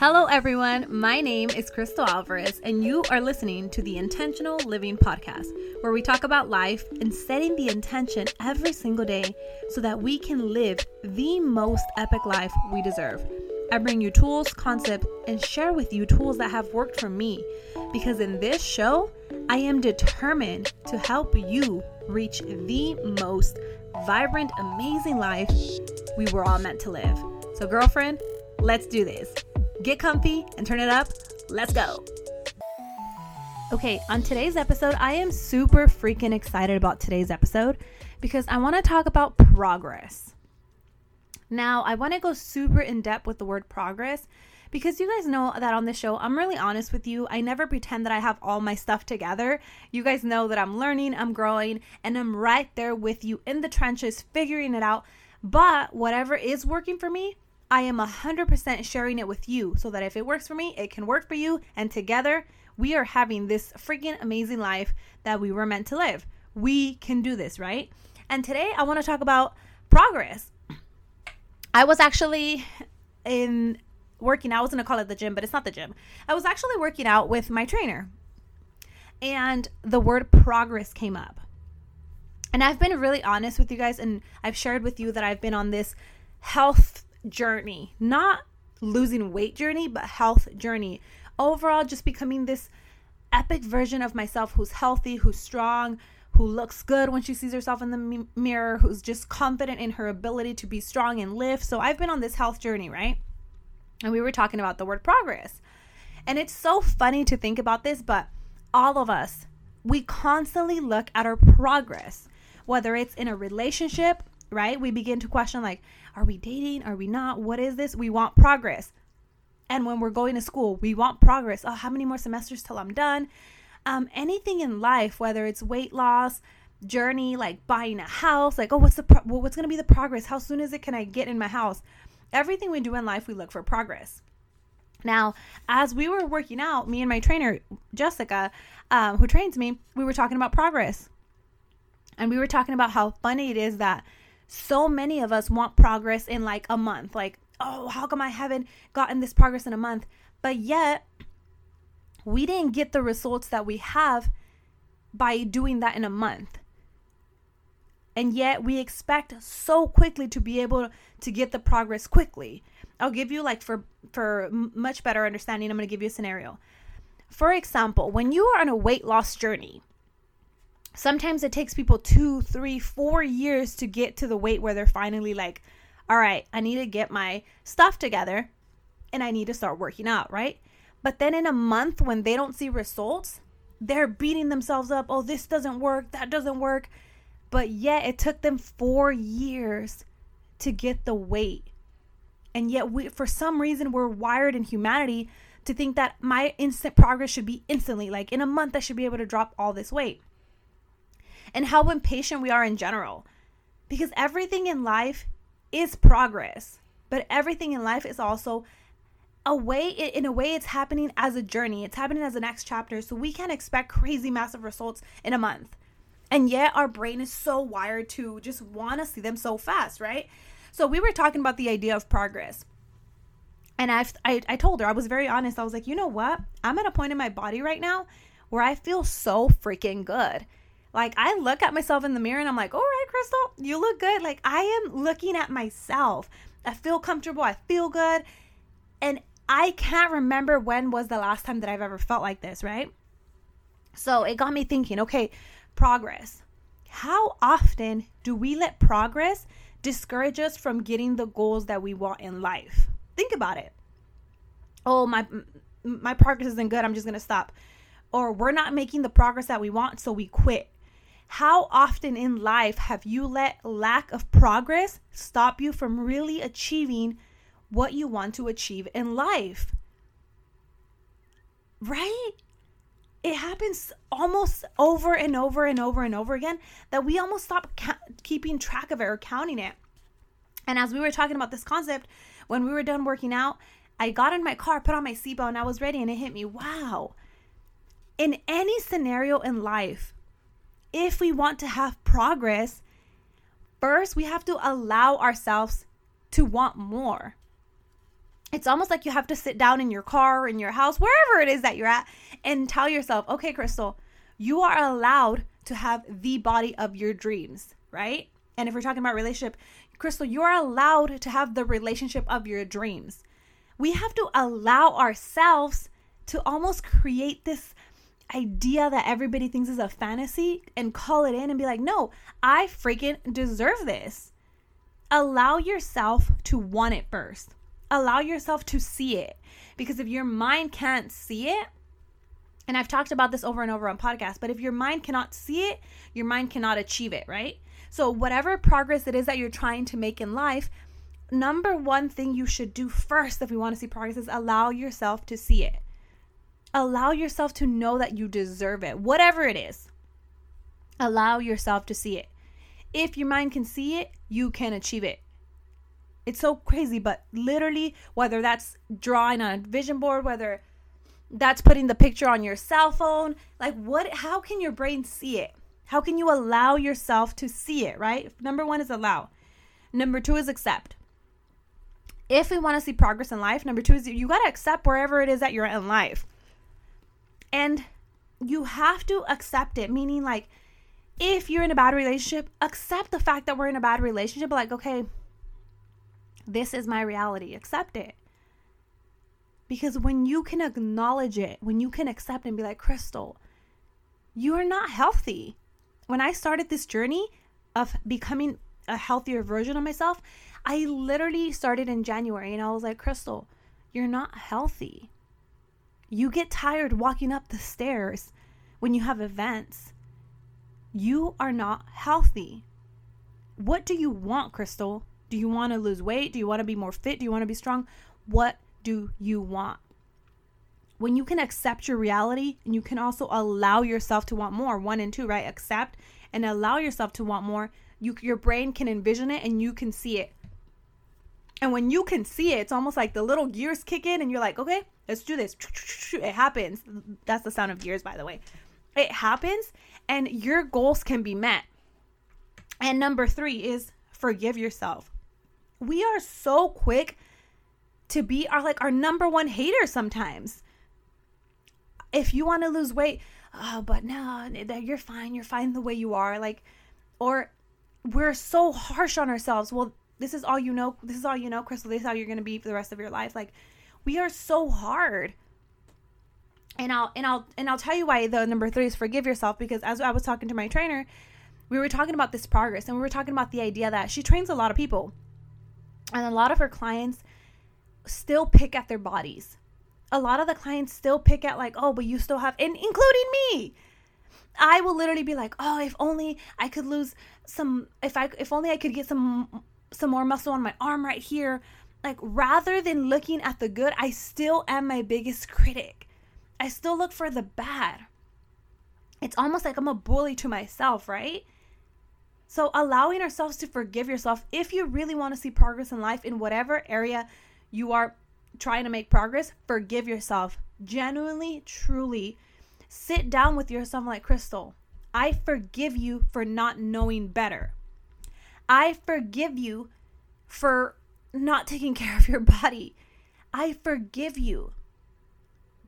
Hello, everyone. My name is Cristal Alvarez, and you are listening to the Intentional Living Podcast, where we talk about life and setting the intention every single day so that we can live the most epic life we deserve. I bring you tools, concepts, and share with you tools that have worked for me because in this show, I am determined to help you reach the most vibrant, amazing life we were all meant to live. So, girlfriend, let's do this. Get comfy and turn it up. Let's go. Okay, on today's episode, I am super freaking excited about today's episode because I want to talk about progress. Now, I want to go super in depth with the word progress because you guys know that on this show, I'm really honest with you. I never pretend that I have all my stuff together. You guys know that I'm learning, I'm growing, and I'm right there with you in the trenches, figuring it out. But whatever is working for me, I am 100% sharing it with you so that if it works for me, it can work for you. And together, we are having this freaking amazing life that we were meant to live. We can do this, right? And today, I want to talk about progress. I was actually in working out. I was going to call it the gym, but it's not the gym. I was actually working out with my trainer. And the word progress came up. And I've been really honest with you guys, and I've shared with you that I've been on this health journey, not losing weight journey, but health journey. Overall, just becoming this epic version of myself who's healthy, who's strong, who looks good when she sees herself in the mirror, who's just confident in her ability to be strong and live. So I've been on this health journey, right? And we were talking about the word progress. And it's so funny to think about this, but all of us, we constantly look at our progress whether it's in a relationship, right? We begin to question, like, are we dating? Are we not? What is this? We want progress. And when we're going to school, we want progress. Oh, how many more semesters till I'm done? Um, anything in life, whether it's weight loss, journey, like buying a house, like, oh, what's the pro- what's going to be the progress? How soon is it can I get in my house? Everything we do in life, we look for progress. Now, as we were working out, me and my trainer, Jessica, um, who trains me, we were talking about progress. And we were talking about how funny it is that so many of us want progress in like a month. Like, oh, how come I haven't gotten this progress in a month? But yet, we didn't get the results that we have by doing that in a month. And yet, we expect so quickly to be able to get the progress quickly. I'll give you like for for much better understanding, I'm going to give you a scenario. For example, when you are on a weight loss journey, sometimes it takes people two, three, four years to get to the weight where they're finally like, all right, I need to get my stuff together and I need to start working out, right? But then in a month, when they don't see results, they're beating themselves up. Oh, this doesn't work. That doesn't work. But yet it took them four years to get the weight. And yet, we, for some reason, we're wired in humanity to think that my instant progress should be instantly. Like in a month, I should be able to drop all this weight and how impatient we are in general. Because everything in life is progress, but everything in life is also a way in a way it's happening as a journey. It's happening as the next chapter. So we can't expect crazy massive results in a month. And yet our brain is so wired to just want to see them so fast, right? So we were talking about the idea of progress. And I've, I, I told her, I was very honest. I was like, you know what? I'm at a point in my body right now where I feel so freaking good. Like I look at myself in the mirror and I'm like, all right, Cristal, you look good. Like I am looking at myself. I feel comfortable. I feel good. And I can't remember when was the last time that I've ever felt like this, right? So it got me thinking, okay, progress. How often do we let progress discourage us from getting the goals that we want in life? Think about it. Oh, my my progress isn't good. I'm just going to stop. Or we're not making the progress that we want, so we quit. How often in life have you let lack of progress stop you from really achieving what you want to achieve in life? Right? It happens almost over and over and over and over again that we almost stop ca- keeping track of it or counting it. And as we were talking about this concept, when we were done working out, I got in my car, put on my seatbelt, and I was ready, and it hit me. Wow. In any scenario in life, if we want to have progress, first we have to allow ourselves to want more. it's almost like you have to sit down in your car, in your house, wherever it is that you're at, and tell yourself, okay, Cristal, you are allowed to have the body of your dreams, right? And if we're talking about relationship, Cristal, you're allowed to have the relationship of your dreams. We have to allow ourselves to almost create this idea that everybody thinks is a fantasy and call it in and be like, no, I freaking deserve this. Allow yourself to want it first. Allow yourself to see it. Because if your mind can't see it, and I've talked about this over and over on podcasts, but if your mind cannot see it, your mind cannot achieve it, right? So, whatever progress it is that you're trying to make in life, number one thing you should do first if you want to see progress is allow yourself to see it. Allow yourself to know that you deserve it, whatever it is. Allow yourself to see it. If your mind can see it, you can achieve it. It's so crazy, but literally, whether that's drawing on a vision board, whether that's putting the picture on your cell phone, like what how can your brain see it? How can you allow yourself to see it, right? Number 1 is allow. Number 2 is accept. If we want to see progress in life, number 2 is you got to accept wherever it is that you're in life. And you have to accept it, meaning like if you're in a bad relationship, accept the fact that we're in a bad relationship. Like, okay, this is my reality. Accept it. Because when you can acknowledge it, when you can accept and be like, Cristal, you are not healthy. When I started this journey of becoming a healthier version of myself, I literally started in January and I was like, Cristal, you're not healthy. You get tired walking up the stairs when you have events. You are not healthy. What do you want, Cristal? Do you want to lose weight? Do you want to be more fit? Do you want to be strong? What do you want? When you can accept your reality and you can also allow yourself to want more, one and two, right? Accept and allow yourself to want more. You, your brain can envision it and you can see it. And when you can see it, it's almost like the little gears kick in and you're like, okay, let's do this. It happens. That's the sound of gears, by the way. It happens and your goals can be met. And number three is forgive yourself. We are so quick to be our like our number one hater sometimes. If you want to lose weight, oh, but no, you're fine. You're fine the way you are. Like, or we're so harsh on ourselves. Well, this is all you know. This is all you know, Cristal. This is how you're gonna be for the rest of your life. Like, we are so hard. And I'll and I'll and I'll tell you why the number three is forgive yourself because as I was talking to my trainer, we were talking about this progress and we were talking about the idea that she trains a lot of people. And a lot of her clients still pick at their bodies. A lot of the clients still pick at like, oh, but you still have and including me. I will literally be like, oh, if only I could lose some if I if only I could get some some more muscle on my arm right here like rather than looking at the good, I still am my biggest critic. I still look for the bad. It's almost like I'm a bully to myself, right? So allowing ourselves to forgive yourself if you really want to see progress in life in whatever area you are trying to make progress, forgive yourself. Genuinely, truly sit down with yourself like Cristal. I forgive you for not knowing better. I forgive you for not taking care of your body. I forgive you.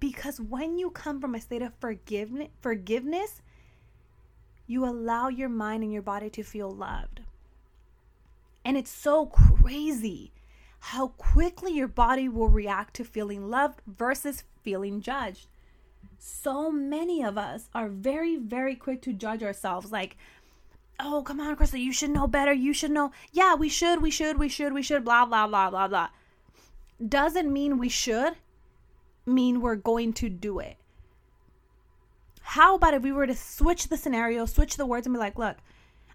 Because when you come from a state of forgiveness, you allow your mind and your body to feel loved. And it's so crazy how quickly your body will react to feeling loved versus feeling judged. So many of us are very, very quick to judge ourselves. Like, oh, come on, Cristal, you should know better. You should know. Yeah, we should, we should, we should, we should, blah, blah, blah, blah, blah. Doesn't mean we should, mean we're going to do it. How about if we were to switch the scenario, switch the words, and be like, look,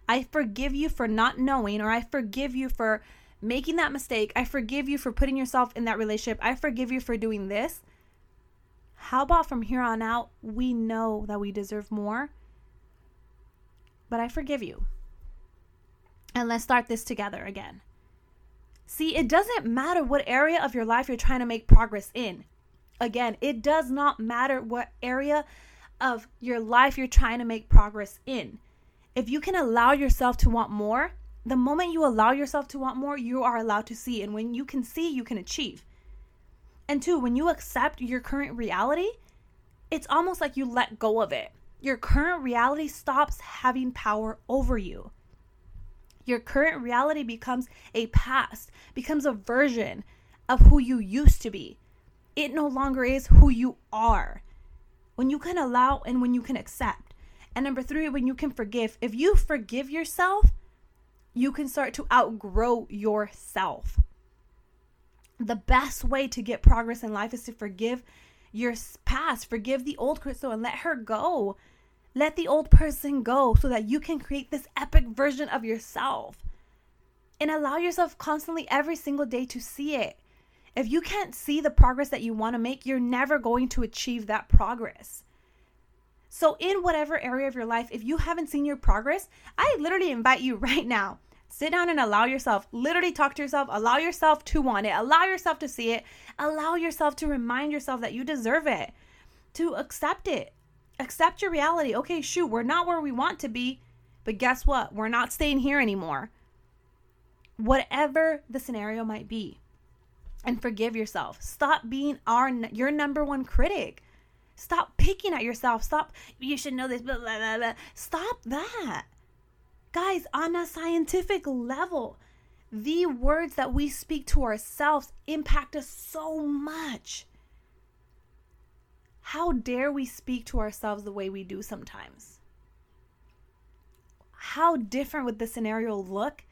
I forgive you for not knowing, or I forgive you for making that mistake. I forgive you for putting yourself in that relationship. I forgive you for doing this. How about from here on out, we know that we deserve more but I forgive you. And let's start this together again. See, it doesn't matter what area of your life you're trying to make progress in. Again, it does not matter what area of your life you're trying to make progress in. If you can allow yourself to want more, the moment you allow yourself to want more, you are allowed to see. And when you can see, you can achieve. And two, when you accept your current reality, it's almost like you let go of it. Your current reality stops having power over you. Your current reality becomes a past, becomes a version of who you used to be. It no longer is who you are. When you can allow and when you can accept. And number three, when you can forgive. If you forgive yourself, you can start to outgrow yourself. The best way to get progress in life is to forgive your past, forgive the old Cristal and let her go. Let the old person go so that you can create this epic version of yourself. And allow yourself constantly every single day to see it. If you can't see the progress that you want to make, you're never going to achieve that progress. So, in whatever area of your life, if you haven't seen your progress, I literally invite you right now sit down and allow yourself, literally talk to yourself, allow yourself to want it, allow yourself to see it, allow yourself to remind yourself that you deserve it, to accept it, accept your reality. Okay, shoot, we're not where we want to be, but guess what? We're not staying here anymore. Whatever the scenario might be, and forgive yourself. Stop being our your number one critic. Stop picking at yourself. Stop. You should know this. Blah, blah, blah, blah. Stop that, guys. On a scientific level, the words that we speak to ourselves impact us so much. How dare we speak to ourselves the way we do sometimes? How different would the scenario look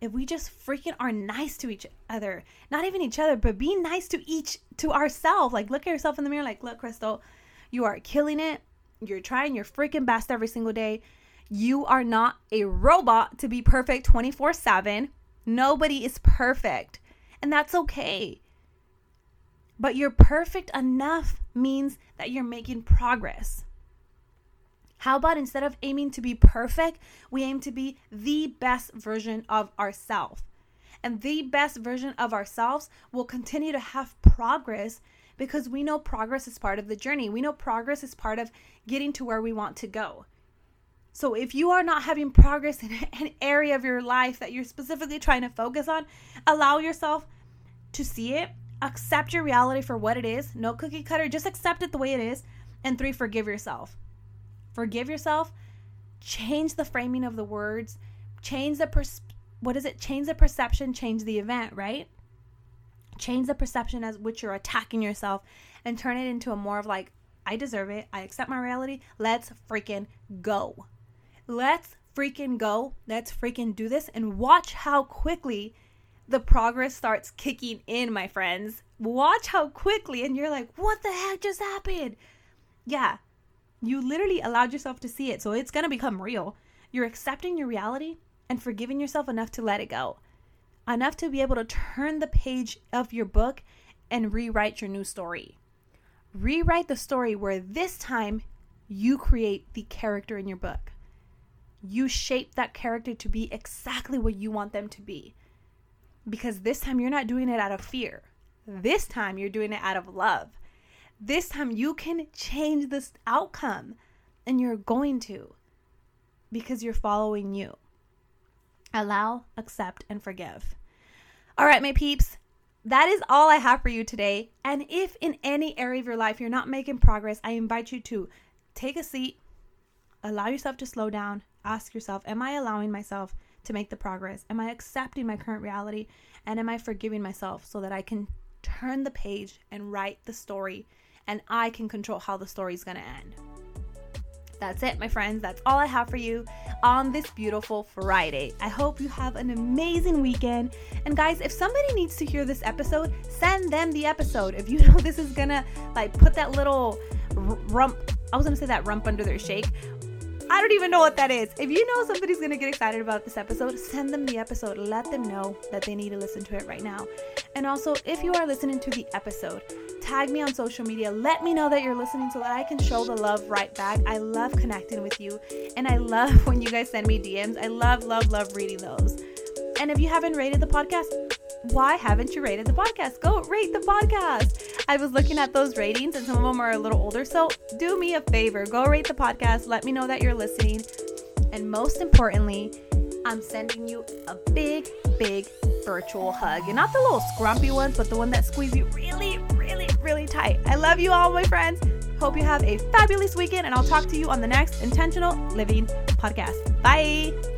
if we just freaking are nice to each other not even each other but be nice to each to ourselves like look at yourself in the mirror like look cristal you are killing it you're trying your freaking best every single day you are not a robot to be perfect 24 7 nobody is perfect and that's okay but you're perfect enough means that you're making progress how about instead of aiming to be perfect, we aim to be the best version of ourselves? And the best version of ourselves will continue to have progress because we know progress is part of the journey. We know progress is part of getting to where we want to go. So if you are not having progress in an area of your life that you're specifically trying to focus on, allow yourself to see it, accept your reality for what it is. No cookie cutter, just accept it the way it is. And three, forgive yourself forgive yourself, change the framing of the words, change the pers- what is it? Change the perception, change the event, right? Change the perception as which you're attacking yourself and turn it into a more of like, I deserve it. I accept my reality. Let's freaking go. Let's freaking go. Let's freaking do this and watch how quickly the progress starts kicking in, my friends. Watch how quickly, and you're like, what the heck just happened? Yeah, you literally allowed yourself to see it, so it's to become real. You're accepting your reality and forgiving yourself enough to let it go. Enough to be able to turn the page of your book and rewrite your new story. Rewrite the story where this time you create the character in your book. You shape that character to be exactly what you want them to be. Because this time you're not doing it out of fear. This time you're doing it out of love. This time you can change this outcome, and you're going to because you're following you. Allow, accept, and forgive. All right, my peeps, that is all I have for you today. And if in any area of your life you're not making progress, I invite you to take a seat, allow yourself to slow down, ask yourself, Am I allowing myself to make the progress? Am I accepting my current reality? And am I forgiving myself so that I can turn the page and write the story and I can control how the story is going to end. That's it, my friends. That's all I have for you on this beautiful Friday. I hope you have an amazing weekend. And guys, if somebody needs to hear this episode, send them the episode. If you know this is gonna like put that little rump, I was gonna say that rump under their shake. I don't even know what that is. If you know somebody's gonna get excited about this episode, send them the episode. Let them know that they need to listen to it right now. And also, if you are listening to the episode, tag me on social media. Let me know that you're listening so that I can show the love right back. I love connecting with you and I love when you guys send me DMs. I love, love, love reading those. And if you haven't rated the podcast, why haven't you rated the podcast? Go rate the podcast. I was looking at those ratings and some of them are a little older. So do me a favor go rate the podcast. Let me know that you're listening. And most importantly, I'm sending you a big, big virtual hug. And not the little scrumpy ones, but the one that squeeze you really, really really tight. I love you all, my friends. Hope you have a fabulous weekend, and I'll talk to you on the next Intentional Living podcast. Bye.